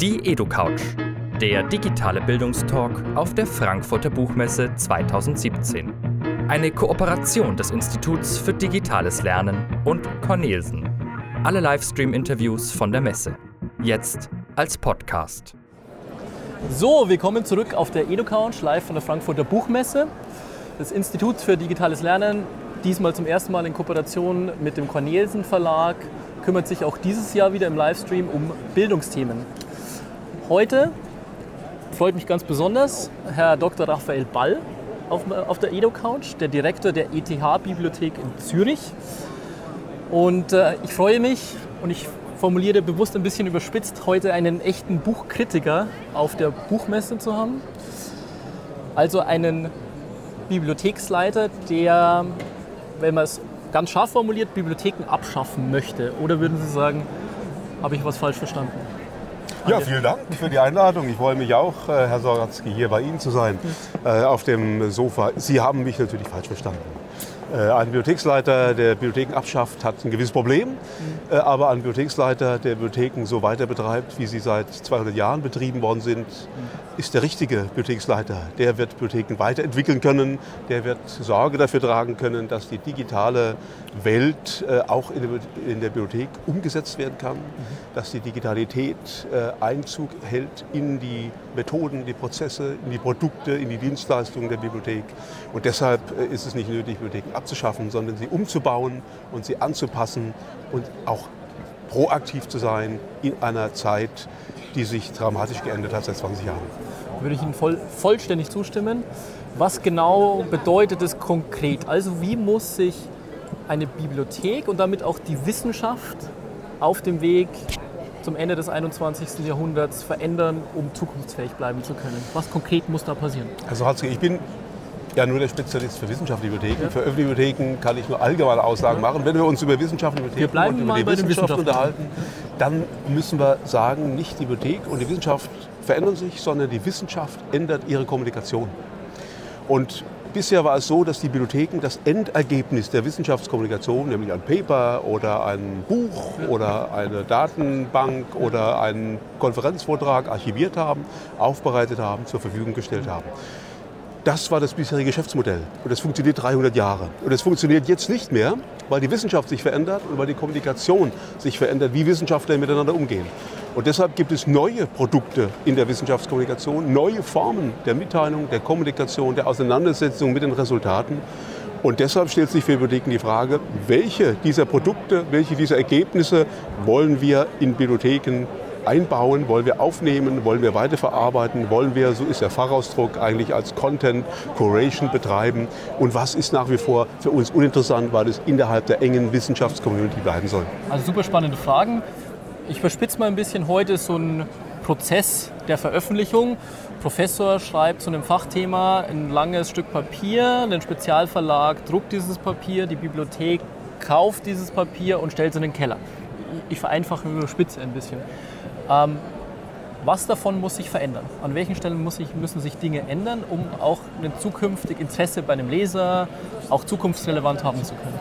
Die EduCouch, der digitale Bildungstalk auf der Frankfurter Buchmesse 2017. Eine Kooperation des Instituts für digitales Lernen und Cornelsen. Alle Livestream-Interviews von der Messe. Jetzt als Podcast. So, willkommen zurück auf der EduCouch, live von der Frankfurter Buchmesse. Das Institut für digitales Lernen, diesmal zum ersten Mal in Kooperation mit dem Cornelsen Verlag, kümmert sich auch dieses Jahr wieder im Livestream um Bildungsthemen. Heute freut mich ganz besonders Herr Dr. Raphael Ball auf, auf der EdoCouch, der Direktor der ETH-Bibliothek in Zürich. Und äh, ich freue mich und ich formuliere bewusst ein bisschen überspitzt, heute einen echten Buchkritiker auf der Buchmesse zu haben. Also einen Bibliotheksleiter, der, wenn man es ganz scharf formuliert, Bibliotheken abschaffen möchte. Oder würden Sie sagen, habe ich was falsch verstanden? Ja, vielen Dank für die Einladung. Ich freue mich auch, äh, Herr Soratzki, hier bei Ihnen zu sein, äh, auf dem Sofa. Sie haben mich natürlich falsch verstanden. Äh, ein Bibliotheksleiter, der Bibliotheken abschafft, hat ein gewisses Problem. Aber ein Bibliotheksleiter, der Bibliotheken so weiter betreibt, wie sie seit 200 Jahren betrieben worden sind, ist der richtige Bibliotheksleiter. Der wird Bibliotheken weiterentwickeln können, der wird Sorge dafür tragen können, dass die digitale Welt äh, auch in der, in der, Bibliothek umgesetzt werden kann, mhm. dass die Digitalität äh, Einzug hält in die Methoden, die Prozesse, in die Produkte, in die Dienstleistungen der Bibliothek. Und deshalb äh, ist es nicht nötig, Bibliotheken abzuschaffen, sondern sie umzubauen und sie anzupassen und auch proaktiv zu sein in einer Zeit, die sich dramatisch geändert hat seit 20 Jahren. Würde ich Ihnen voll, vollständig zustimmen. Was genau bedeutet es konkret? Also wie muss sich eine Bibliothek und damit auch die Wissenschaft auf dem Weg zum Ende des 21. Jahrhunderts verändern, um zukunftsfähig bleiben zu können? Was konkret muss da passieren? Also Hatzke, ich bin ja nur der Spezialist für wissenschaftliche Bibliotheken. Ja. Für öffentliche Bibliotheken kann ich nur allgemeine Aussagen ja. machen. Wenn wir uns über wissenschaftliche Bibliotheken und über die Wissenschaft unterhalten, dann müssen wir sagen, nicht die Bibliothek und die Wissenschaft verändern sich, sondern die Wissenschaft ändert ihre Kommunikation. Und bisher war es so, dass die Bibliotheken das Endergebnis der Wissenschaftskommunikation, nämlich ein Paper oder ein Buch oder eine Datenbank oder einen Konferenzvortrag archiviert haben, aufbereitet haben, zur Verfügung gestellt haben. Das war das bisherige Geschäftsmodell. Und das funktioniert 300 Jahre. Und es funktioniert jetzt nicht mehr, weil die Wissenschaft sich verändert und weil die Kommunikation sich verändert, wie Wissenschaftler miteinander umgehen. Und deshalb gibt es neue Produkte in der Wissenschaftskommunikation, neue Formen der Mitteilung, der Kommunikation, der Auseinandersetzung mit den Resultaten. Und deshalb stellt sich für Bibliotheken die Frage, welche dieser Produkte, welche dieser Ergebnisse wollen wir in Bibliotheken einbauen, wollen wir aufnehmen, wollen wir weiterverarbeiten, wollen wir, so ist der Fachausdruck, eigentlich als Content Curation betreiben und was ist nach wie vor für uns uninteressant, weil es innerhalb der engen Wissenschaftscommunity bleiben soll. Also super spannende Fragen. Ich verspitze mal ein bisschen heute so ein Prozess der Veröffentlichung. Professor schreibt zu einem Fachthema ein langes Stück Papier, ein Spezialverlag druckt dieses Papier, die Bibliothek kauft dieses Papier und stellt es in den Keller. Ich vereinfache überspitze ein bisschen. Ähm, was davon muss sich verändern? An welchen Stellen ich, müssen sich Dinge ändern, um auch ein zukünftig Interesse bei einem Leser auch zukunftsrelevant haben zu können?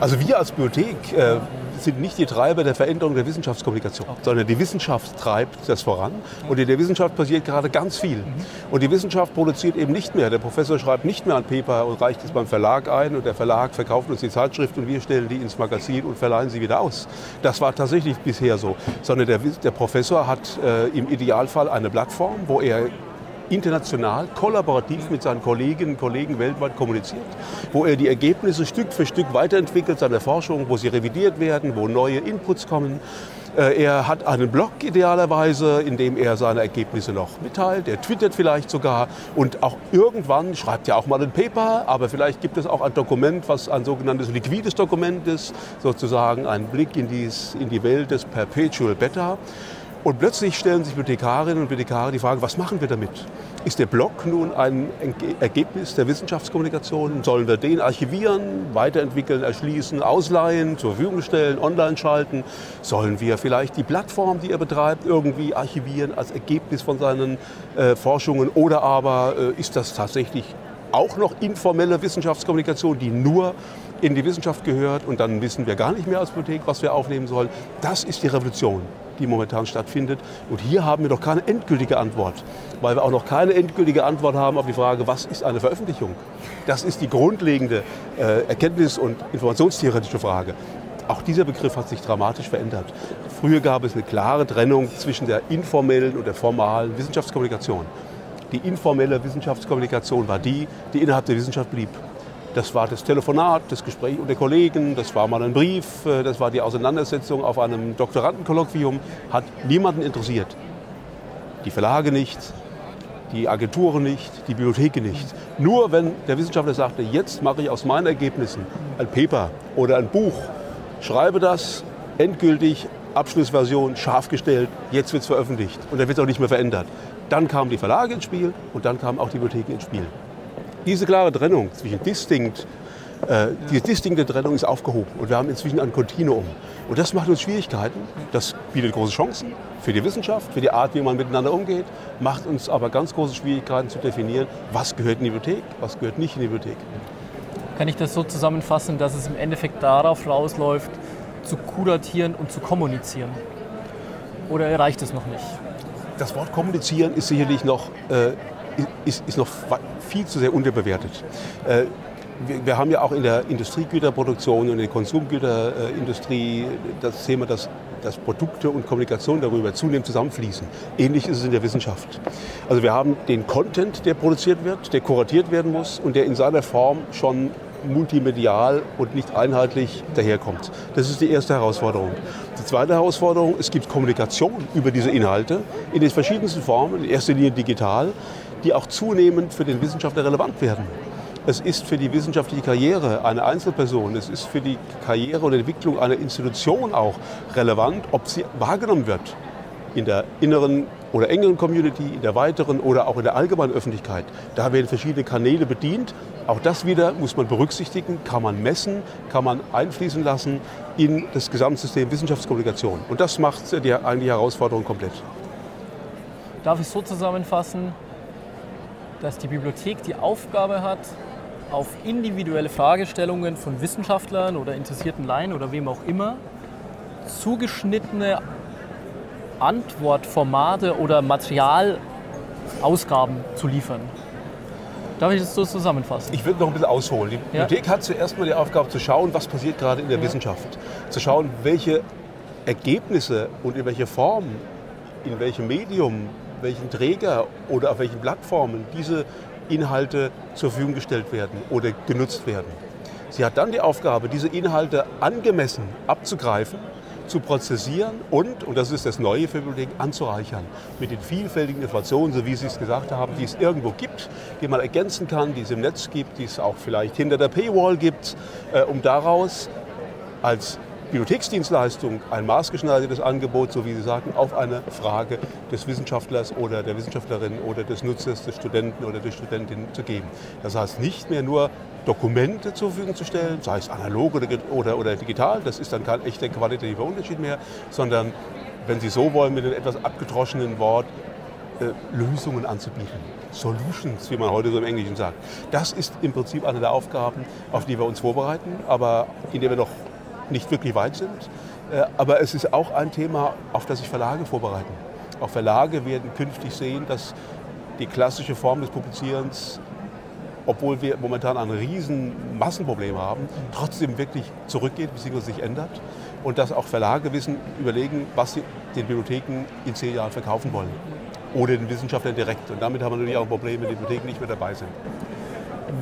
Also wir als Bibliothek äh, sind nicht die Treiber der Veränderung der Wissenschaftskommunikation, okay. sondern die Wissenschaft treibt das voran. Und in der Wissenschaft passiert gerade ganz viel. Mhm. Und die Wissenschaft produziert eben nicht mehr. Der Professor schreibt nicht mehr ein Paper und reicht es beim Verlag ein und der Verlag verkauft uns die Zeitschrift und wir stellen die ins Magazin und verleihen sie wieder aus. Das war tatsächlich bisher so. Sondern der, der Professor hat äh, im Idealfall eine Plattform, wo er international, kollaborativ mit seinen Kolleginnen und Kollegen weltweit kommuniziert, wo er die Ergebnisse Stück für Stück weiterentwickelt, seine Forschung, wo sie revidiert werden, wo neue Inputs kommen. Äh, er hat einen Blog idealerweise, in dem er seine Ergebnisse noch mitteilt. Er twittert vielleicht sogar und auch irgendwann schreibt er auch mal ein Paper, aber vielleicht gibt es auch ein Dokument, was ein sogenanntes liquides Dokument ist, sozusagen ein Blick in, dies, in die Welt des Perpetual Beta. Und plötzlich stellen sich Bibliothekarinnen und Bibliothekare die Frage, was machen wir damit? Ist der Blog nun ein Ergebnis der Wissenschaftskommunikation? Sollen wir den archivieren, weiterentwickeln, erschließen, ausleihen, zur Verfügung stellen, online schalten? Sollen wir vielleicht die Plattform, die er betreibt, irgendwie archivieren als Ergebnis von seinen äh, Forschungen? Oder aber äh, ist das tatsächlich auch noch informelle Wissenschaftskommunikation, die nur in die Wissenschaft gehört und dann wissen wir gar nicht mehr als Bibliothek, was wir aufnehmen sollen. Das ist die Revolution, die momentan stattfindet. Und hier haben wir noch keine endgültige Antwort, weil wir auch noch keine endgültige Antwort haben auf die Frage, was ist eine Veröffentlichung? Das ist die grundlegende äh, Erkenntnis- und informationstheoretische Frage. Auch dieser Begriff hat sich dramatisch verändert. Früher gab es eine klare Trennung zwischen der informellen und der formalen Wissenschaftskommunikation. Die informelle Wissenschaftskommunikation war die, die innerhalb der Wissenschaft blieb. Das war das Telefonat, das Gespräch unter Kollegen, das war mal ein Brief, äh, das war die Auseinandersetzung auf einem Doktorandenkolloquium. Hat niemanden interessiert. Die Verlage nicht, die Agenturen nicht, die Bibliotheken nicht. Nur wenn der Wissenschaftler sagte, jetzt mache ich aus meinen Ergebnissen ein Paper oder ein Buch, schreibe das endgültig, Abschlussversion, scharf gestellt, jetzt wird es veröffentlicht und dann wird es auch nicht mehr verändert. Dann kamen die Verlage ins Spiel und dann kamen auch die Bibliotheken ins Spiel. Diese klare Trennung zwischen distinkt, äh, diese distinkte Trennung ist aufgehoben und wir haben inzwischen ein Kontinuum. Und das macht uns Schwierigkeiten. Das bietet große Chancen für die Wissenschaft, für die Art, wie man miteinander umgeht, macht uns aber ganz große Schwierigkeiten zu definieren, was gehört in die Bibliothek, was gehört nicht in die Bibliothek. Kann ich das so zusammenfassen, dass es im Endeffekt darauf rausläuft, zu kuratieren und zu kommunizieren? Oder reicht es noch nicht? Das Wort kommunizieren ist sicherlich noch, äh, ist, ist noch viel zu sehr unterbewertet. Äh, wir, wir, haben ja auch in der Industriegüterproduktion und in der Konsumgüterindustrie das Thema, dass, dass Produkte und Kommunikation darüber zunehmend zusammenfließen. Ähnlich ist es in der Wissenschaft. Also wir haben den Content, der produziert wird, der kuratiert werden muss und der in seiner Form schon multimedial und nicht einheitlich daherkommt. Das ist die erste Herausforderung. Die zweite Herausforderung, es gibt Kommunikation über diese Inhalte in den verschiedensten Formen, in erster Linie digital, die auch zunehmend für den Wissenschaftler relevant werden. Es ist für die wissenschaftliche Karriere einer Einzelperson, es ist für die Karriere und Entwicklung einer Institution auch relevant, ob sie wahrgenommen wird in der inneren oder engeren Community, in der weiteren oder auch in der allgemeinen Öffentlichkeit. Da werden verschiedene Kanäle bedient. Auch das wieder muss man berücksichtigen, kann man messen, kann man einfließen lassen in das Gesamtsystem Wissenschaftskommunikation. Und das macht die eigentliche Herausforderung komplett. Darf ich so zusammenfassen, dass die Bibliothek die Aufgabe hat, auf individuelle Fragestellungen von Wissenschaftlern oder interessierten Laien oder wem auch immer zugeschnittene Antwortformate oder Materialausgaben zu liefern. Darf ich das so zusammenfassen? Ich würde noch ein bisschen ausholen. Die Bibliothek ja? hat zuerst mal die Aufgabe zu schauen, was passiert gerade in der ja. Wissenschaft. Zu schauen, welche Ergebnisse und in welcher Form, in welchem Medium, welchen Träger oder auf welchen Plattformen diese Inhalte zur Verfügung gestellt werden oder genutzt werden. Sie hat dann die Aufgabe, diese Inhalte angemessen abzugreifen zu prozessieren und, und das ist das Neue für Bibliothek, anzureichern. Mit den vielfältigen Informationen, so wie Sie es gesagt haben, die es irgendwo gibt, die man ergänzen kann, die es im Netz gibt, die es auch vielleicht hinter der Paywall gibt, äh, um daraus als Bibliotheksdienstleistung ein maßgeschneidertes Angebot, so wie Sie sagen, auf eine Frage des Wissenschaftlers oder der Wissenschaftlerin oder des Nutzers, des Studenten oder der Studentin zu geben. Das heißt nicht mehr nur Dokumente zur Verfügung zu stellen, sei es analog oder, oder, oder digital, das ist dann kein echter qualitativer Unterschied mehr, sondern, wenn Sie so wollen, mit einem etwas abgedroschenen Wort, äh, Lösungen anzubieten. Solutions, wie man heute so im Englischen sagt. Das ist im Prinzip eine der Aufgaben, auf die wir uns vorbereiten, aber in der wir noch nicht wirklich weit sind. Äh, aber es ist auch ein Thema, auf das sich Verlage vorbereiten. Auch Verlage werden künftig sehen, dass die klassische Form des Publizierens, obwohl wir momentan ein riesen Massenproblem haben, trotzdem wirklich zurückgeht bzw. sich ändert. Und dass auch Verlage wissen, überlegen, was sie den Bibliotheken in zehn Jahren verkaufen wollen. Oder den Wissenschaftlern direkt. Und damit haben wir natürlich auch Probleme, wenn die Bibliotheken nicht mehr dabei sind.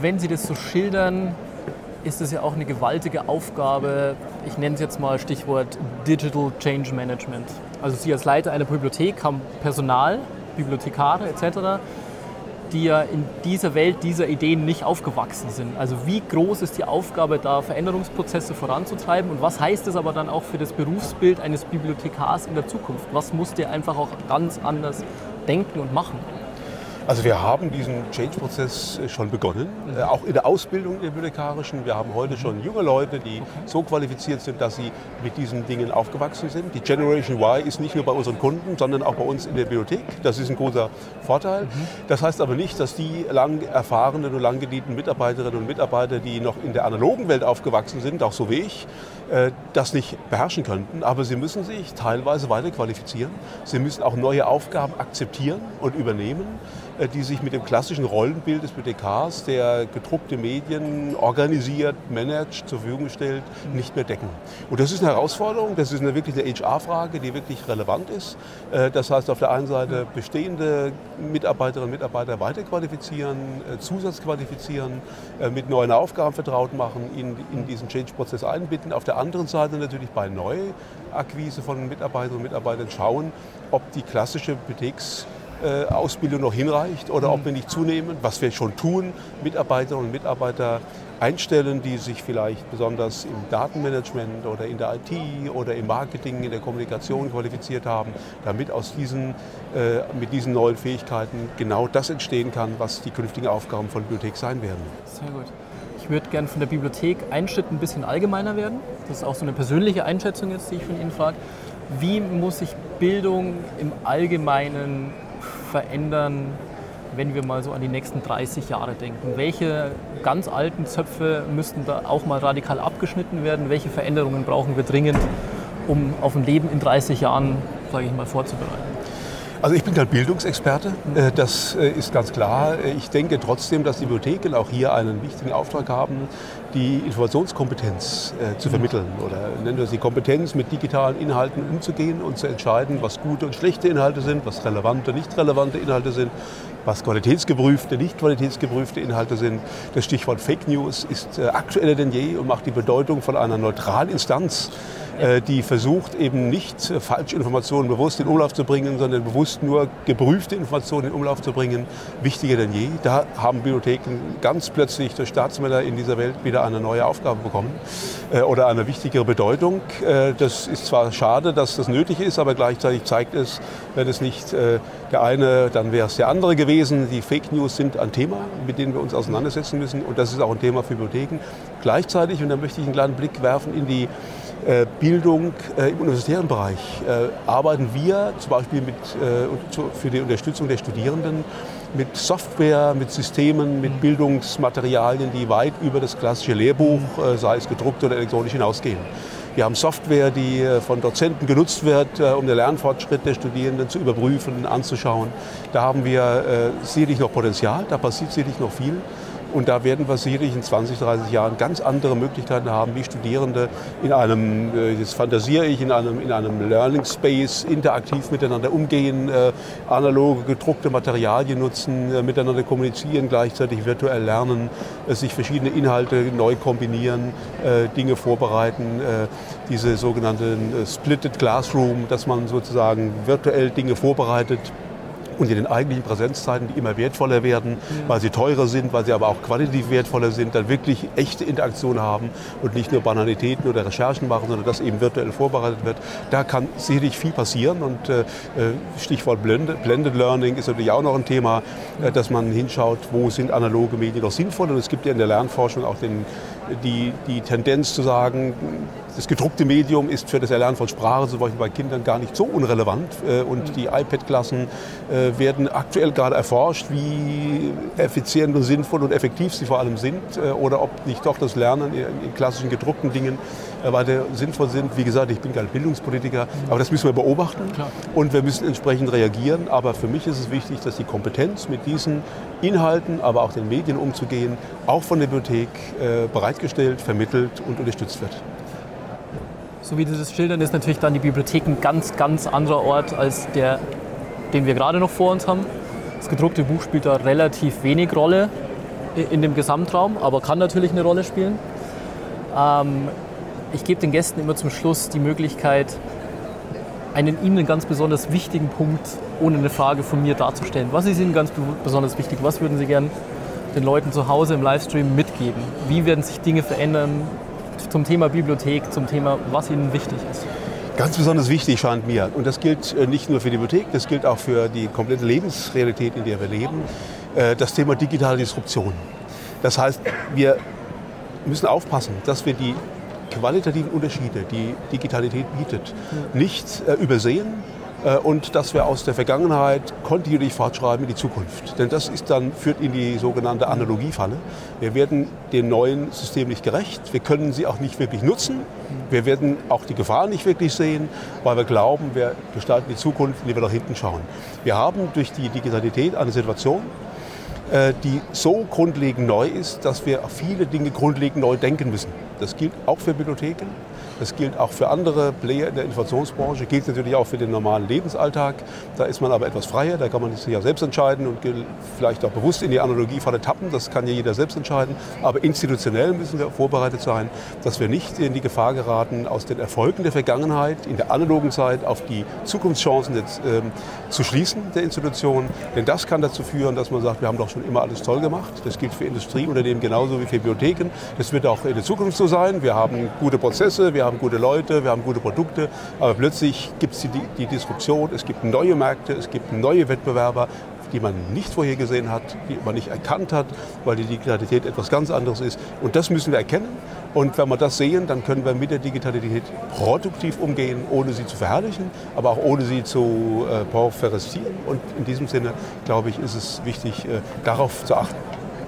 Wenn Sie das so schildern, ist es ja auch eine gewaltige Aufgabe, ich nenne es jetzt mal Stichwort Digital Change Management. Also Sie als Leiter einer Bibliothek haben Personal, Bibliothekare etc., die ja in dieser Welt dieser Ideen nicht aufgewachsen sind. Also wie groß ist die Aufgabe, da Veränderungsprozesse voranzutreiben und was heißt es aber dann auch für das Berufsbild eines Bibliothekars in der Zukunft? Was muss der einfach auch ganz anders denken und machen? Also wir haben diesen Change-Prozess äh, schon begonnen, äh, auch in der Ausbildung der Bibliothekarischen. Wir haben heute schon junge Leute, die so qualifiziert sind, dass sie mit diesen Dingen aufgewachsen sind. Die Generation Y ist nicht nur bei unseren Kunden, sondern auch bei uns in der Bibliothek. Das ist ein großer Vorteil. Mhm. Das heißt aber nicht, dass die lang erfahrenen und lang gedienten Mitarbeiterinnen und Mitarbeiter, die noch in der analogen Welt aufgewachsen sind, auch so wie ich, äh, das nicht beherrschen könnten. Aber sie müssen sich teilweise weiter qualifizieren. Sie müssen auch neue Aufgaben akzeptieren und übernehmen. Äh, die sich mit dem klassischen Rollenbild des BTKs, der gedruckte Medien organisiert, managt, zur Verfügung stellt, nicht mehr decken. Und das ist eine Herausforderung, das ist eine wirklich eine HR-Frage, die wirklich relevant ist. Äh, das heißt, auf der einen Seite bestehende Mitarbeiterinnen und Mitarbeiter weiterqualifizieren, äh, zusatzqualifizieren, mit neuen Aufgaben vertraut machen, ihn in diesen Change-Prozess einbinden. Auf der anderen Seite natürlich bei Neuakquise von Mitarbeiterinnen und Mitarbeitern schauen, ob die klassische äh, Ausbildung noch hinreicht oder ob wir nicht zunehmend, was wir schon tun, Mitarbeiterinnen und Mitarbeiter einstellen, die sich vielleicht besonders im Datenmanagement oder in der IT oder im Marketing, in der Kommunikation qualifiziert haben, damit aus diesen, äh, mit diesen neuen Fähigkeiten genau das entstehen kann, was die künftigen Aufgaben von Bibliothek sein werden. Sehr gut. Ich würde gerne von der Bibliothek einen Schritt ein bisschen allgemeiner werden. Das ist auch so eine persönliche Einschätzung jetzt, die ich von Ihnen frage. Wie muss sich Bildung im Allgemeinen verändern, wenn wir mal so an die nächsten 30 Jahre denken? Welche ganz alten Zöpfe müssten da auch mal radikal abgeschnitten werden? Welche Veränderungen brauchen wir dringend, um auf ein Leben in 30 Jahren, sage ich mal, vorzubereiten? Also ich bin kein Bildungsexperte, äh, das äh, ist ganz klar. Ich denke trotzdem, dass die Bibliotheken auch hier einen wichtigen Auftrag haben, die Informationskompetenz äh, zu vermitteln oder nennen wir es die Kompetenz, mit digitalen Inhalten umzugehen und zu entscheiden, was gute und schlechte Inhalte sind, was relevante, nicht relevante Inhalte sind, was qualitätsgeprüfte, nicht qualitätsgeprüfte Inhalte sind. Das Stichwort Fake News ist aktueller denn je und macht die Bedeutung von einer neutralen Instanz äh, die versucht eben nicht äh, Falschinformationen bewusst in Umlauf zu bringen, sondern bewusst nur geprüfte Informationen in Umlauf zu bringen, wichtiger denn je. Da haben Bibliotheken ganz plötzlich durch Staatsmänner in dieser Welt wieder eine neue Aufgabe bekommen äh, oder eine wichtigere Bedeutung. Das ist zwar schade, dass das nötig ist, aber gleichzeitig zeigt es, wenn es nicht der eine, dann wäre es der andere gewesen. Die Fake News sind ein Thema, mit dem wir uns auseinandersetzen müssen und das ist auch ein Thema für Bibliotheken. Gleichzeitig, und da möchte ich einen kleinen Blick werfen in die Bildung äh, im universitären Bereich äh, arbeiten wir zum Beispiel mit, für die Unterstützung der Studierenden mit Software, mit Systemen, mit Bildungsmaterialien, die weit über das klassische Lehrbuch, sei es gedruckt oder elektronisch, hinausgehen. Wir haben Software, die von Dozenten genutzt wird, um den Lernfortschritt der Studierenden zu überprüfen, anzuschauen. Da haben wir sicherlich noch Potenzial, da passiert sicherlich noch viel. Und da werden wir sicherlich in 20, 30 Jahren ganz andere Möglichkeiten haben, wie Studierende in einem, äh, das fantasiere ich, in einem, in einem Learning Space interaktiv miteinander umgehen, äh, analoge gedruckte Materialien nutzen, äh, miteinander kommunizieren, gleichzeitig virtuell lernen, sich verschiedene Inhalte neu kombinieren, Dinge vorbereiten, diese sogenannten Splitted Classroom, dass man sozusagen virtuell Dinge vorbereitet und in den eigentlichen Präsenzzeiten, die immer wertvoller werden, mhm. weil sie teurer sind, weil sie aber auch qualitativ wertvoller sind, dann wirklich echte Interaktion haben und nicht nur Banalitäten oder Recherchen machen, sondern das eben virtuell vorbereitet wird. Da kann sicherlich viel passieren und äh, äh, Stichwort Blended, Blended Learning ist natürlich auch noch ein Thema, äh, dass man hinschaut, wo sind analoge Medien noch sinnvoll und es gibt ja in der Lernforschung auch den, die, die Tendenz zu sagen, das gedruckte Medium ist für das Erlernen von Sprache zum Beispiel bei Kindern gar nicht so unrelevant. Äh, und die iPad-Klassen äh, werden aktuell gerade erforscht, wie effizient und sinnvoll und effektiv sie vor allem sind. Äh, oder ob nicht doch das Lernen in klassischen gedruckten Dingen weiter sinnvoll sind. Wie gesagt, ich bin kein Bildungspolitiker, aber das müssen wir beobachten. Klar. Und wir müssen entsprechend reagieren. Aber für mich ist es wichtig, dass die Kompetenz mit diesen Inhalten, aber auch den Medien umzugehen, auch von der Bibliothek bereitgestellt, vermittelt und unterstützt wird so wie Sie das schildern, ist natürlich dann die Bibliothek ein ganz, ganz anderer Ort als der, den wir gerade noch vor uns haben. Das gedruckte Buch spielt da relativ wenig Rolle in dem Gesamtraum, aber kann natürlich eine Rolle spielen. Ähm, ich gebe den Gästen immer zum Schluss die Möglichkeit, einen Ihnen ganz besonders wichtigen Punkt ohne eine Frage von mir darzustellen. Was ist Ihnen ganz besonders wichtig? Was würden Sie gern den Leuten zu Hause im Livestream mitgeben? Wie werden sich Dinge verändern? Zum Thema Bibliothek, zum Thema, was Ihnen wichtig ist? Ganz besonders wichtig scheint mir, und das gilt äh, nicht nur für die Bibliothek, das gilt auch für die komplette Lebensrealität, in der wir leben, äh, das Thema digitale Disruption. Das heißt, wir müssen aufpassen, dass wir die qualitativen Unterschiede, die Digitalität bietet, nicht äh, übersehen, und dass wir aus der Vergangenheit kontinuierlich fortschreiben in die Zukunft. Denn das ist dann, führt in die sogenannte Analogiefalle. Wir werden dem neuen System nicht gerecht, wir können sie auch nicht wirklich nutzen, wir werden auch die Gefahr nicht wirklich sehen, weil wir glauben, wir gestalten die Zukunft, indem wir nach hinten schauen. Wir haben durch die Digitalität eine Situation, äh, die so grundlegend neu ist, dass wir viele Dinge grundlegend neu denken müssen. Das gilt auch für Bibliotheken, das gilt auch für andere Player in der Informationsbranche, gilt natürlich auch für den normalen Lebensalltag. Da ist man aber etwas freier, da kann man sich ja selbst entscheiden und vielleicht auch bewusst in die Analogiefalle tappen, das kann ja jeder selbst entscheiden. Aber institutionell müssen wir vorbereitet sein, dass wir nicht in die Gefahr geraten, aus den Erfolgen der Vergangenheit in der analogen Zeit auf die Zukunftschancen jetzt, ähm, zu schließen der Institutionen. Denn das kann dazu führen, dass man sagt, wir haben doch schon immer alles toll gemacht. Das gilt für Industrieunternehmen genauso wie für Bibliotheken. Das wird auch in der Zukunft so sein. Wir haben gute Prozesse, wir haben gute Leute, wir haben gute Produkte, aber plötzlich gibt es die, die Disruption, es gibt neue Märkte, es gibt neue Wettbewerber, die man nicht vorher gesehen hat, die man nicht erkannt hat, weil die Digitalität etwas ganz anderes ist. Und das müssen wir erkennen. Und wenn wir das sehen, dann können wir mit der Digitalität produktiv umgehen, ohne sie zu verherrlichen, aber auch ohne sie zu äh, porferestieren. Und in diesem Sinne, glaube ich, ist es wichtig, äh, darauf zu achten.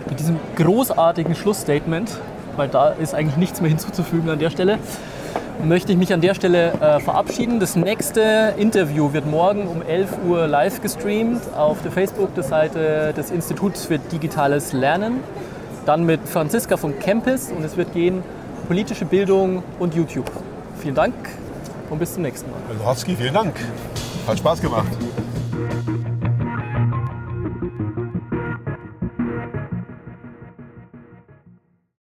Mit diesem großartigen Schlussstatement, weil da ist eigentlich nichts mehr hinzuzufügen an der Stelle, möchte ich mich an der Stelle äh, verabschieden. Das nächste Interview wird morgen um 11 Uhr live gestreamt auf der Facebook-Seite des Instituts für digitales Lernen. Dann mit Franziska von Campus und es wird gehen politische Bildung und YouTube. Vielen Dank und bis zum nächsten Mal. Herr Lochowski, vielen Dank. Hat Spaß gemacht.